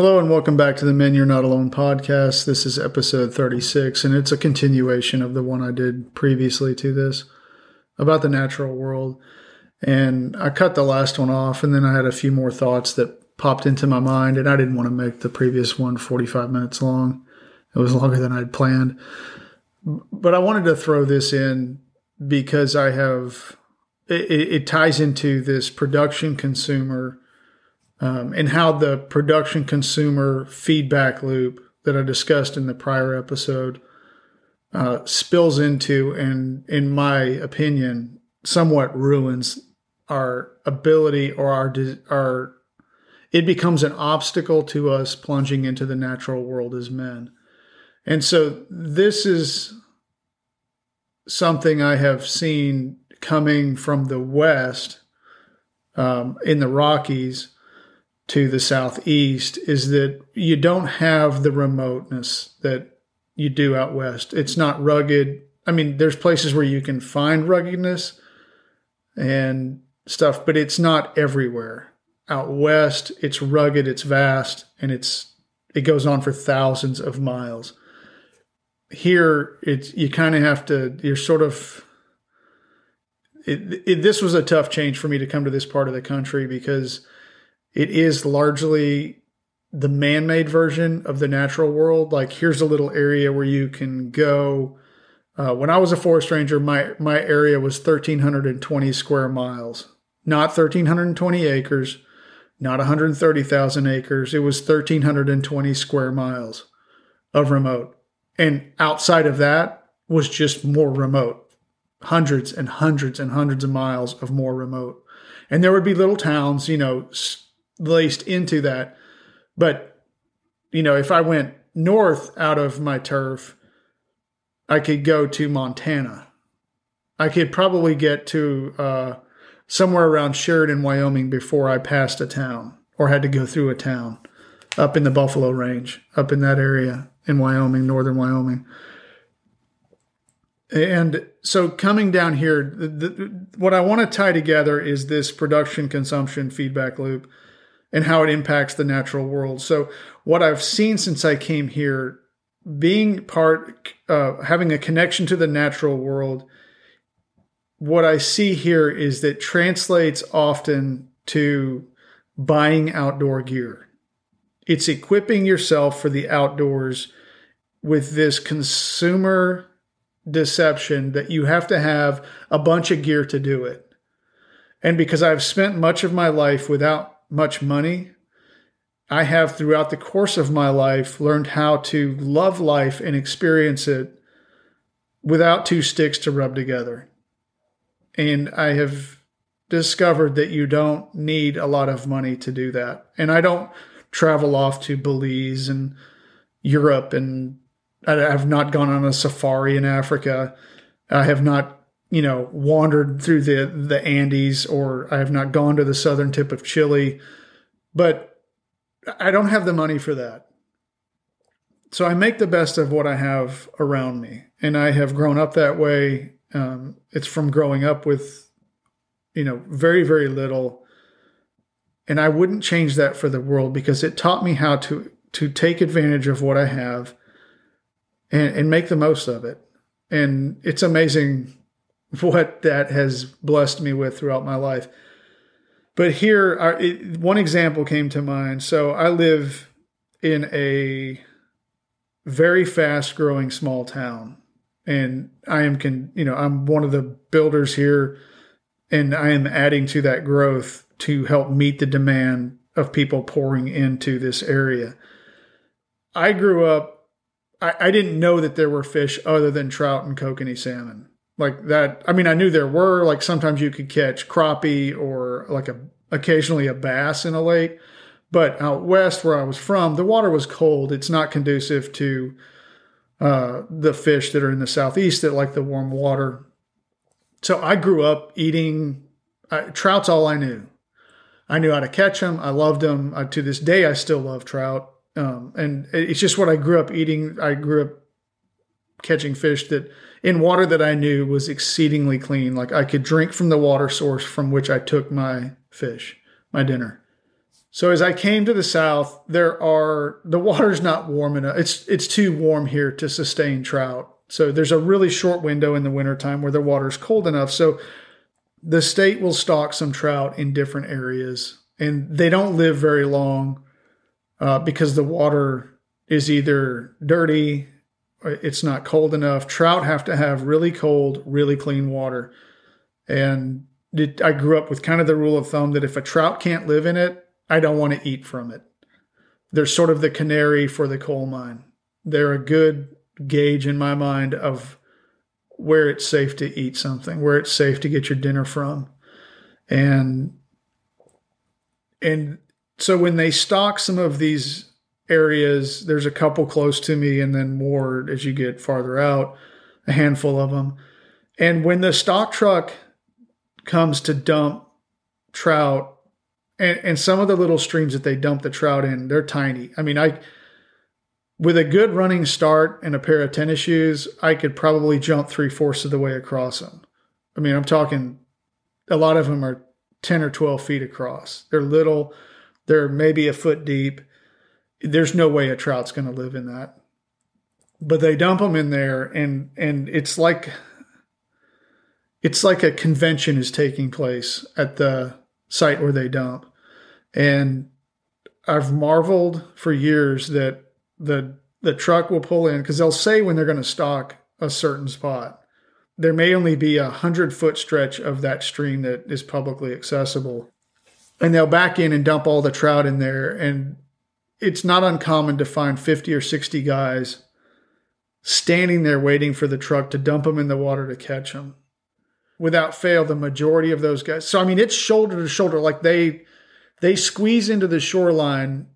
Hello and welcome back to the Men You're Not Alone podcast. This is episode 36, and it's a continuation of the one I did previously to this about the natural world. And I cut the last one off, and then I had a few more thoughts that popped into my mind, and I didn't want to make the previous one 45 minutes long. It was longer than I'd planned. But I wanted to throw this in because I have, it, it ties into this production consumer um, and how the production consumer feedback loop that I discussed in the prior episode uh, spills into, and in my opinion, somewhat ruins our ability or our our. It becomes an obstacle to us plunging into the natural world as men. And so this is something I have seen coming from the West um, in the Rockies to the Southeast is that you don't have the remoteness that you do out West. It's not rugged. I mean, there's places where you can find ruggedness and stuff, but it's not everywhere. Out West, it's rugged, it's vast, and it's it goes on for thousands of miles here it's you kind of have to you're sort of it, it, this was a tough change for me to come to this part of the country because it is largely the man-made version of the natural world. Like here's a little area where you can go. Uh, when i was a forest ranger my my area was 1320 square miles. Not 1320 acres not 130000 acres. It was 1320 square miles of remote. And outside of that was just more remote, hundreds and hundreds and hundreds of miles of more remote. And there would be little towns, you know, laced into that. But, you know, if I went north out of my turf, I could go to Montana. I could probably get to uh, somewhere around Sheridan, Wyoming before I passed a town or had to go through a town up in the Buffalo Range, up in that area in Wyoming, northern Wyoming. And so coming down here, the, the, what I want to tie together is this production consumption feedback loop and how it impacts the natural world. So what I've seen since I came here, being part, uh, having a connection to the natural world, what I see here is that translates often to buying outdoor gear. It's equipping yourself for the outdoors with this consumer deception that you have to have a bunch of gear to do it. And because I've spent much of my life without much money, I have throughout the course of my life learned how to love life and experience it without two sticks to rub together. And I have discovered that you don't need a lot of money to do that. And I don't travel off to Belize and Europe and I have not gone on a safari in Africa. I have not, you know, wandered through the the Andes or I have not gone to the southern tip of Chile. But I don't have the money for that. So I make the best of what I have around me. And I have grown up that way. Um, it's from growing up with, you know, very, very little and I wouldn't change that for the world because it taught me how to to take advantage of what I have and, and make the most of it. And it's amazing what that has blessed me with throughout my life. But here, it, one example came to mind. So I live in a very fast growing small town. And I am, you know, I'm one of the builders here, and I am adding to that growth to help meet the demand of people pouring into this area. I grew up, I, I didn't know that there were fish other than trout and kokanee salmon. Like that, I mean, I knew there were, like sometimes you could catch crappie or like a occasionally a bass in a lake. But out west where I was from, the water was cold. It's not conducive to uh, the fish that are in the southeast that like the warm water. So I grew up eating uh, trout's all I knew. I knew how to catch them. I loved them. Uh, to this day, I still love trout. Um, and it's just what I grew up eating. I grew up catching fish that in water that I knew was exceedingly clean. Like I could drink from the water source from which I took my fish, my dinner. So as I came to the south, there are the water's not warm enough. It's it's too warm here to sustain trout. So there's a really short window in the wintertime where the water's cold enough. So the state will stock some trout in different areas, and they don't live very long uh, because the water is either dirty, it's not cold enough. Trout have to have really cold, really clean water, and it, I grew up with kind of the rule of thumb that if a trout can't live in it, I don't want to eat from it. They're sort of the canary for the coal mine. They're a good gauge in my mind of where it's safe to eat something, where it's safe to get your dinner from. And and so when they stock some of these areas, there's a couple close to me and then more as you get farther out, a handful of them. And when the stock truck comes to dump trout and, and some of the little streams that they dump the trout in, they're tiny. I mean, I with a good running start and a pair of tennis shoes, I could probably jump three fourths of the way across them. I mean, I'm talking a lot of them are 10 or 12 feet across. They're little, they're maybe a foot deep. There's no way a trout's going to live in that. But they dump them in there and and it's like it's like a convention is taking place at the site where they dump. And I've marveled for years that the the truck will pull in because they'll say when they're going to stock a certain spot. There may only be a hundred foot stretch of that stream that is publicly accessible. And they'll back in and dump all the trout in there. And it's not uncommon to find 50 or 60 guys standing there waiting for the truck to dump them in the water to catch them. Without fail, the majority of those guys. So I mean, it's shoulder to shoulder. Like they they squeeze into the shoreline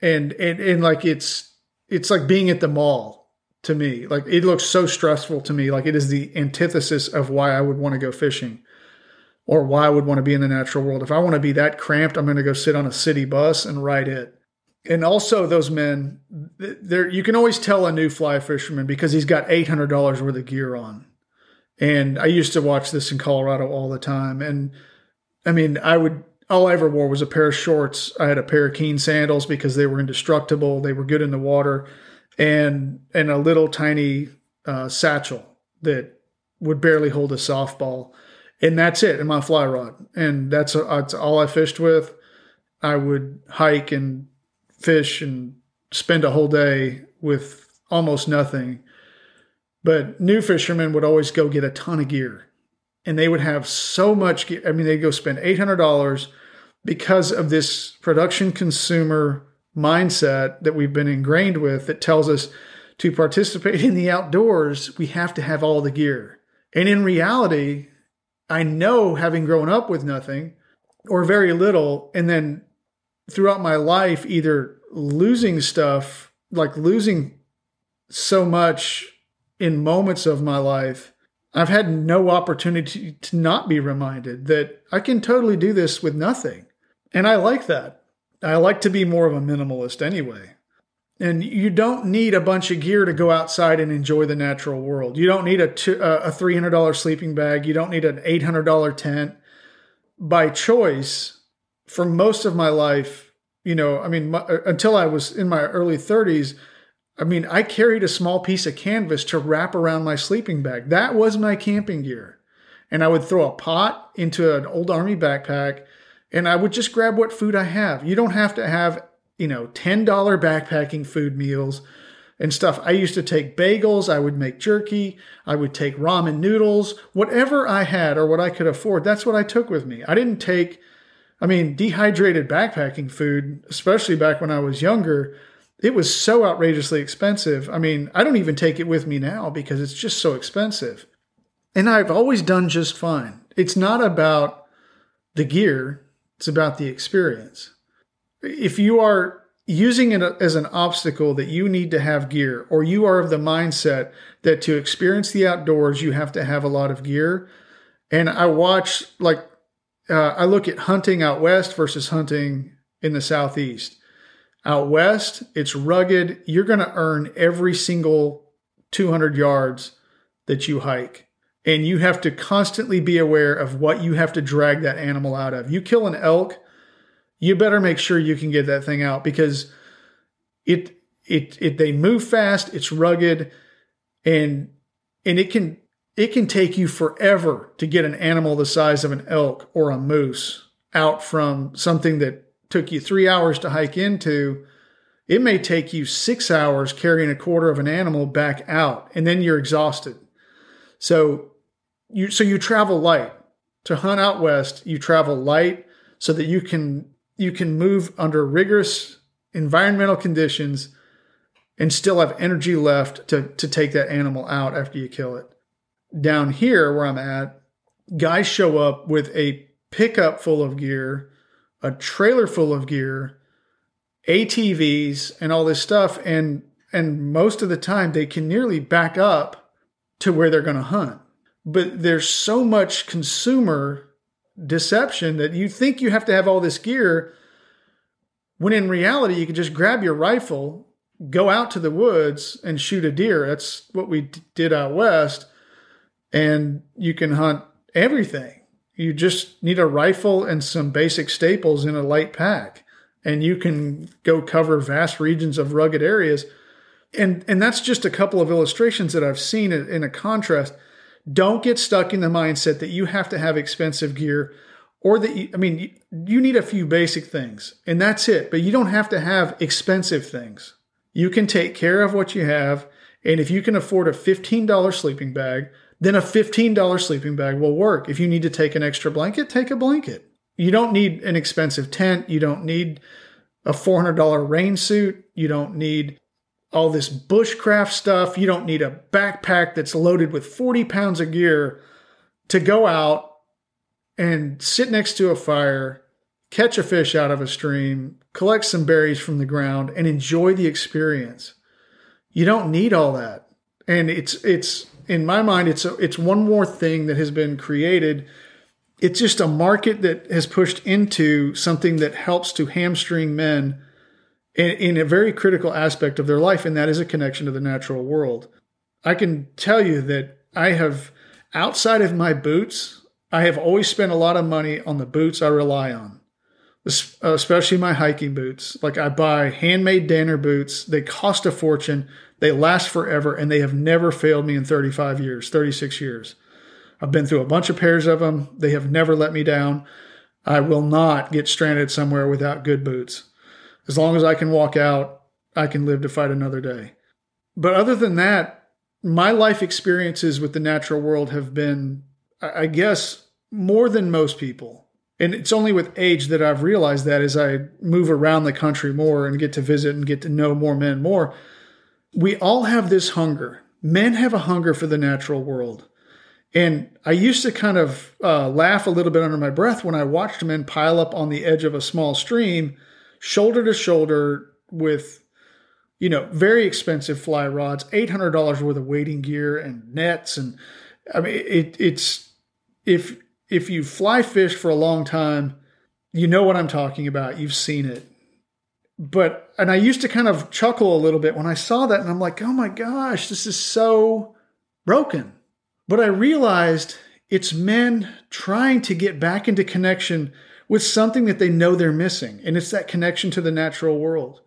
and and and like it's it's like being at the mall to me like it looks so stressful to me like it is the antithesis of why i would want to go fishing or why i would want to be in the natural world if i want to be that cramped i'm going to go sit on a city bus and ride it and also those men there you can always tell a new fly fisherman because he's got $800 worth of gear on and i used to watch this in colorado all the time and i mean i would all I ever wore was a pair of shorts. I had a pair of Keen sandals because they were indestructible. They were good in the water, and and a little tiny uh, satchel that would barely hold a softball, and that's it. And my fly rod, and that's, that's all I fished with. I would hike and fish and spend a whole day with almost nothing. But new fishermen would always go get a ton of gear and they would have so much gear. I mean, they'd go spend $800 because of this production consumer mindset that we've been ingrained with that tells us to participate in the outdoors, we have to have all the gear. And in reality, I know having grown up with nothing or very little, and then throughout my life, either losing stuff, like losing so much in moments of my life I've had no opportunity to not be reminded that I can totally do this with nothing. And I like that. I like to be more of a minimalist anyway. And you don't need a bunch of gear to go outside and enjoy the natural world. You don't need a, a $300 sleeping bag. You don't need an $800 tent. By choice, for most of my life, you know, I mean, my, uh, until I was in my early 30s, I mean, I carried a small piece of canvas to wrap around my sleeping bag. That was my camping gear. And I would throw a pot into an old army backpack and I would just grab what food I have. You don't have to have, you know, $10 backpacking food meals and stuff. I used to take bagels, I would make jerky, I would take ramen noodles, whatever I had or what I could afford. That's what I took with me. I didn't take I mean, dehydrated backpacking food, especially back when I was younger, it was so outrageously expensive. I mean, I don't even take it with me now because it's just so expensive. And I've always done just fine. It's not about the gear, it's about the experience. If you are using it as an obstacle that you need to have gear, or you are of the mindset that to experience the outdoors, you have to have a lot of gear. And I watch, like, uh, I look at hunting out west versus hunting in the southeast out west, it's rugged. You're going to earn every single 200 yards that you hike. And you have to constantly be aware of what you have to drag that animal out of. You kill an elk you better make sure you can get that thing out because it it it they move fast, it's rugged, and and it can it can take you forever to get an animal the size of an elk or a moose out from something that took you three hours to hike into. It may take you six hours carrying a quarter of an animal back out, and then you're exhausted. So you so you travel light to hunt out west. You travel light so that you can you can move under rigorous environmental conditions and still have energy left to to take that animal out after you kill it. Down here where I'm at, guys show up with a pickup full of gear, a trailer full of gear, ATVs and all this stuff and and most of the time they can nearly back up to where they're going to hunt. But there's so much consumer deception that you think you have to have all this gear when in reality you can just grab your rifle, go out to the woods and shoot a deer. That's what we did out west and you can hunt everything. You just need a rifle and some basic staples in a light pack, and you can go cover vast regions of rugged areas. And and that's just a couple of illustrations that I've seen in a contrast. Don't get stuck in the mindset that you have to have expensive gear or that you, I mean you need a few basic things and that's it, but you don't have to have expensive things. You can take care of what you have and if you can afford a $15 sleeping bag, then a $15 sleeping bag will work. If you need to take an extra blanket, take a blanket. You don't need an expensive tent. You don't need a $400 rain suit. You don't need all this bushcraft stuff. You don't need a backpack that's loaded with 40 pounds of gear to go out and sit next to a fire, catch a fish out of a stream, collect some berries from the ground, and enjoy the experience. You don't need all that. And it's it's in my mind, it's a, it's one more thing that has been created. It's just a market that has pushed into something that helps to hamstring men in, in a very critical aspect of their life, and that is a connection to the natural world. I can tell you that I have, outside of my boots, I have always spent a lot of money on the boots I rely on, especially my hiking boots. Like I buy handmade Danner boots, they cost a fortune. They last forever and they have never failed me in 35 years, 36 years. I've been through a bunch of pairs of them. They have never let me down. I will not get stranded somewhere without good boots. As long as I can walk out, I can live to fight another day. But other than that, my life experiences with the natural world have been, I guess, more than most people. And it's only with age that I've realized that as I move around the country more and get to visit and get to know more men more we all have this hunger. Men have a hunger for the natural world. And I used to kind of uh, laugh a little bit under my breath when I watched men pile up on the edge of a small stream, shoulder to shoulder, with, you know, very expensive fly rods, $800 worth of wading gear and nets. And I mean, it, it's, if, if you fly fish for a long time, you know what I'm talking about. You've seen it but and I used to kind of chuckle a little bit when I saw that, and I'm like, oh my gosh, this is so broken. But I realized it's men trying to get back into connection with something that they know they're missing, and it's that connection to the natural world.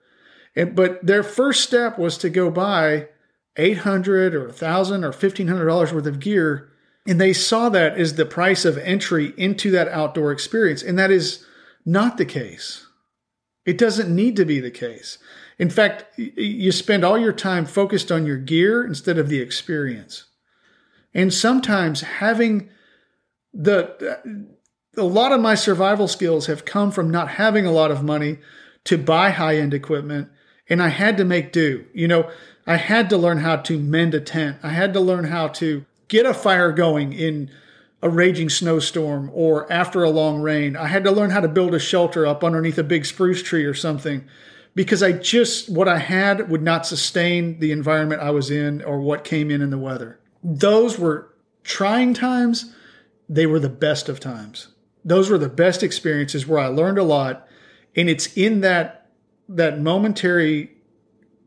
And but their first step was to go buy eight hundred or thousand or fifteen hundred dollars worth of gear, and they saw that as the price of entry into that outdoor experience, and that is not the case. It doesn't need to be the case. In fact, you spend all your time focused on your gear instead of the experience. And sometimes having the a lot of my survival skills have come from not having a lot of money to buy high-end equipment and I had to make do. You know, I had to learn how to mend a tent. I had to learn how to get a fire going in a raging snowstorm or after a long rain. I had to learn how to build a shelter up underneath a big spruce tree or something because I just, what I had would not sustain the environment I was in or what came in in the weather. Those were trying times. They were the best of times. Those were the best experiences where I learned a lot. And it's in that, that momentary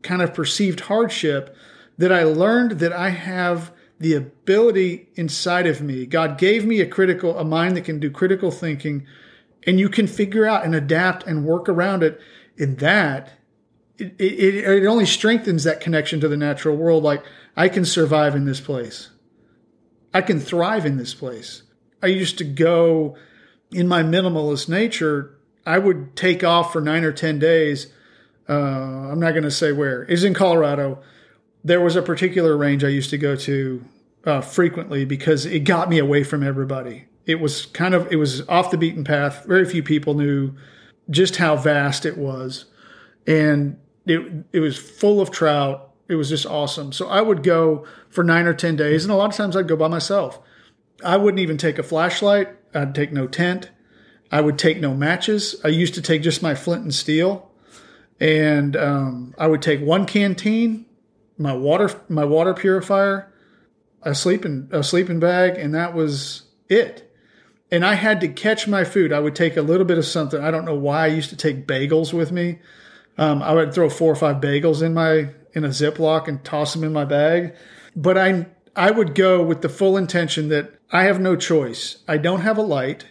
kind of perceived hardship that I learned that I have the ability inside of me. God gave me a critical, a mind that can do critical thinking and you can figure out and adapt and work around it. In that, it, it, it only strengthens that connection to the natural world. Like I can survive in this place. I can thrive in this place. I used to go in my minimalist nature. I would take off for nine or 10 days. Uh, I'm not going to say where. It's in Colorado. There was a particular range I used to go to uh, frequently because it got me away from everybody. It was kind of it was off the beaten path. Very few people knew just how vast it was, and it it was full of trout. It was just awesome. So I would go for nine or ten days, and a lot of times I'd go by myself. I wouldn't even take a flashlight. I'd take no tent. I would take no matches. I used to take just my flint and steel, and um, I would take one canteen, my water my water purifier, a sleeping a sleeping bag, and that was it and I had to catch my food. I would take a little bit of something. I don't know why I used to take bagels with me. Um, I would throw four or five bagels in my in a Ziploc and toss them in my bag. But I I would go with the full intention that I have no choice. I don't have a light,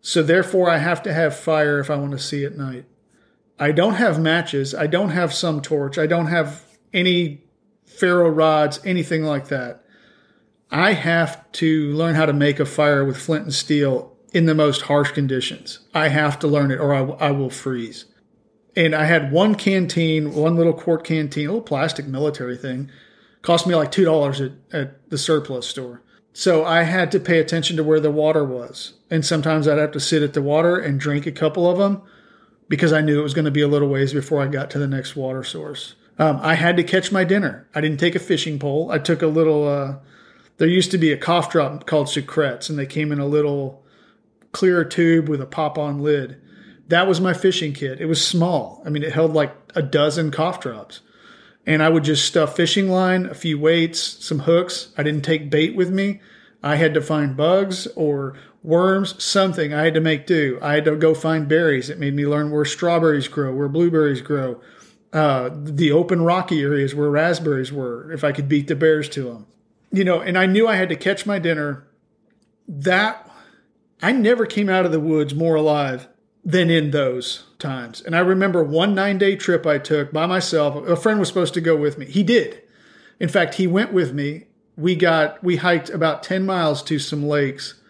so therefore I have to have fire if I want to see at night. I don't have matches. I don't have some torch. I don't have any ferro rods, anything like that. I have to learn how to make a fire with flint and steel in the most harsh conditions. I have to learn it or I, I will freeze. And I had one canteen, one little quart canteen, a little plastic military thing, cost me like $2 at, at the surplus store. So I had to pay attention to where the water was. And sometimes I'd have to sit at the water and drink a couple of them because I knew it was going to be a little ways before I got to the next water source. Um, I had to catch my dinner. I didn't take a fishing pole. I took a little, uh, there used to be a cough drop called Sucrets, and they came in a little clear tube with a pop on lid. That was my fishing kit. It was small. I mean, it held like a dozen cough drops. And I would just stuff fishing line, a few weights, some hooks. I didn't take bait with me. I had to find bugs or worms, something. I had to make do. I had to go find berries. It made me learn where strawberries grow, where blueberries grow, uh, the open rocky areas where raspberries were, if I could beat the bears to them you know, and I knew I had to catch my dinner. That I never came out of the woods more alive than in those times. And I remember one nine day trip I took by myself. A friend was supposed to go with me. He did. In fact, he went with me. We got, we hiked about 10 miles to some lakes.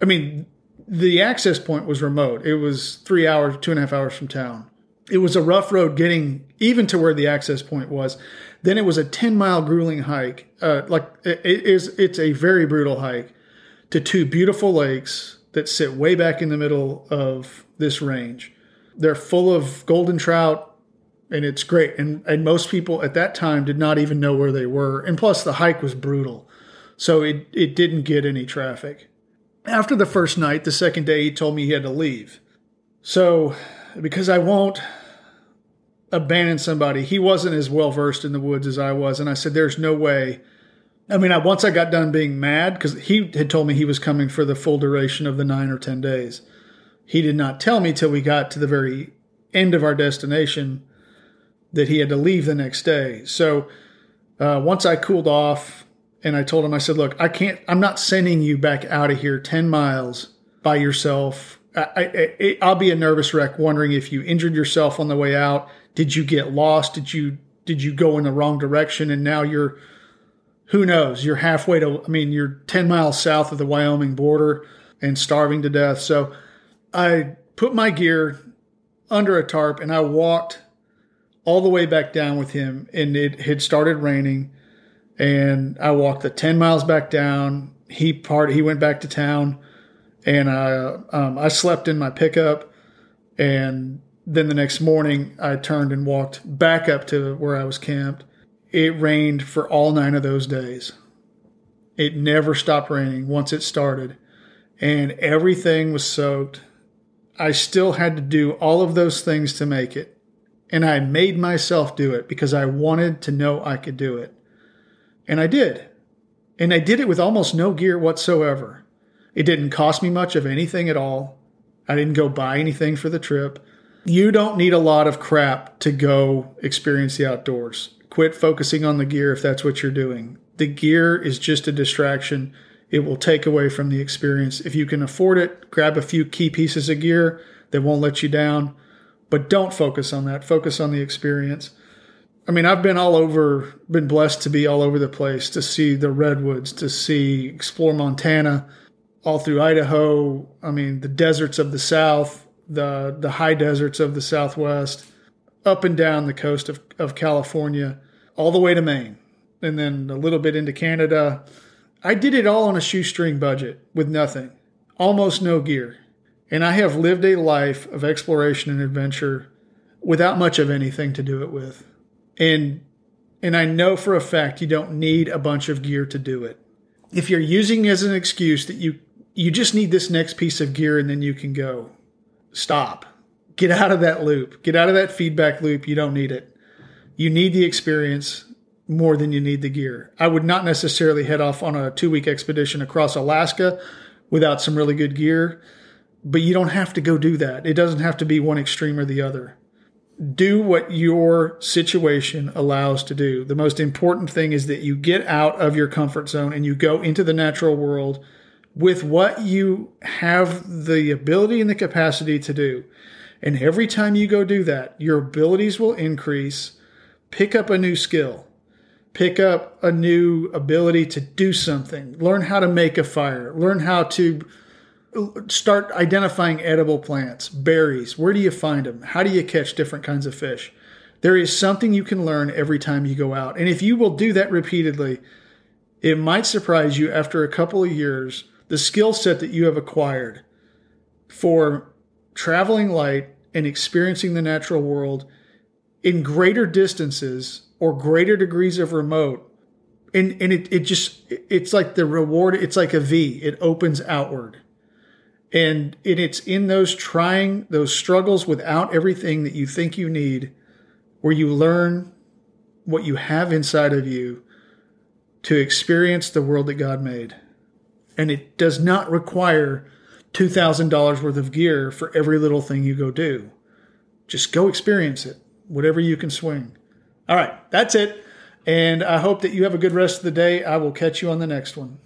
I mean, the access point was remote. It was three hours, two and a half hours from town. It was a rough road getting even to where the access point was. Then it was a 10 mile grueling hike. Uh, like it is, it's a very brutal hike to two beautiful lakes that sit way back in the middle of this range. They're full of golden trout and it's great. And, and most people at that time did not even know where they were. And plus the hike was brutal. So it, it didn't get any traffic. After the first night, the second day, he told me he had to leave. So because I won't abandon somebody. He wasn't as well versed in the woods as I was, and I said, "There's no way." I mean, I, once I got done being mad because he had told me he was coming for the full duration of the nine or ten days. He did not tell me till we got to the very end of our destination that he had to leave the next day. So uh, once I cooled off and I told him, I said, "Look, I can't. I'm not sending you back out of here ten miles by yourself. I, I, will be a nervous wreck, wondering if you injured yourself on the way out did you get lost? Did you did you go in the wrong direction and now you're who knows? You're halfway to I mean, you're 10 miles south of the Wyoming border and starving to death. So I put my gear under a tarp and I walked all the way back down with him and it had started raining and I walked the 10 miles back down. He part he went back to town and I um, I slept in my pickup and then the next morning, I turned and walked back up to where I was camped. It rained for all nine of those days. It never stopped raining once it started, and everything was soaked. I still had to do all of those things to make it. And I made myself do it because I wanted to know I could do it. And I did. And I did it with almost no gear whatsoever. It didn't cost me much of anything at all. I didn't go buy anything for the trip you don't need a lot of crap to go experience the outdoors. Quit focusing on the gear if that's what you're doing. The gear is just a distraction. it will take away from the experience. If you can afford it, grab a few key pieces of gear that won't let you down, but don't focus on that. Focus on the experience. I mean, I've been all over, been blessed to be all over the place to see the redwoods, to see, explore Montana, all through Idaho. I mean, the deserts of the South, the, the high deserts of the Southwest, up and down the coast of, of California, all the way to Maine, and then a little bit into Canada. I did it all on a shoestring budget with nothing, almost no gear. And I have lived a life of exploration and adventure without much of anything to do it with. And and I know for a fact you don't need a bunch of gear to do it. If you're using as an excuse that you you just need this next piece of gear and then you can go, stop. Get out of that loop. Get out of that feedback loop. You don't need it. You need the experience more than you need the gear. I would not necessarily head off on a two week expedition across Alaska without some really good gear, but you don't have to go do that. It doesn't have to be one extreme or the other do what your situation allows to do. The most important thing is that you get out of your comfort zone and you go into the natural world with what you have the ability and the capacity to do. And every time you go do that, your abilities will increase. Pick up a new skill, pick up a new ability to do something, learn how to make a fire, learn how to start identifying edible plants, berries. Where do you find them? How do you catch different kinds of fish? There is something you can learn every time you go out. And if you will do that repeatedly, it might surprise you after a couple of years the skill set that you have acquired for traveling light and experiencing the natural world in greater distances or greater degrees of remote and and it, it just it's like the reward it's like a v it opens outward and it's in those trying, those struggles without everything that you think you need, where you learn what you have inside of you to experience the world that God made. And it does not require $2,000 worth of gear for every little thing you go do. Just go experience it, whatever you can swing. All right, that's it. And I hope that you have a good rest of the day. I will catch you on the next one.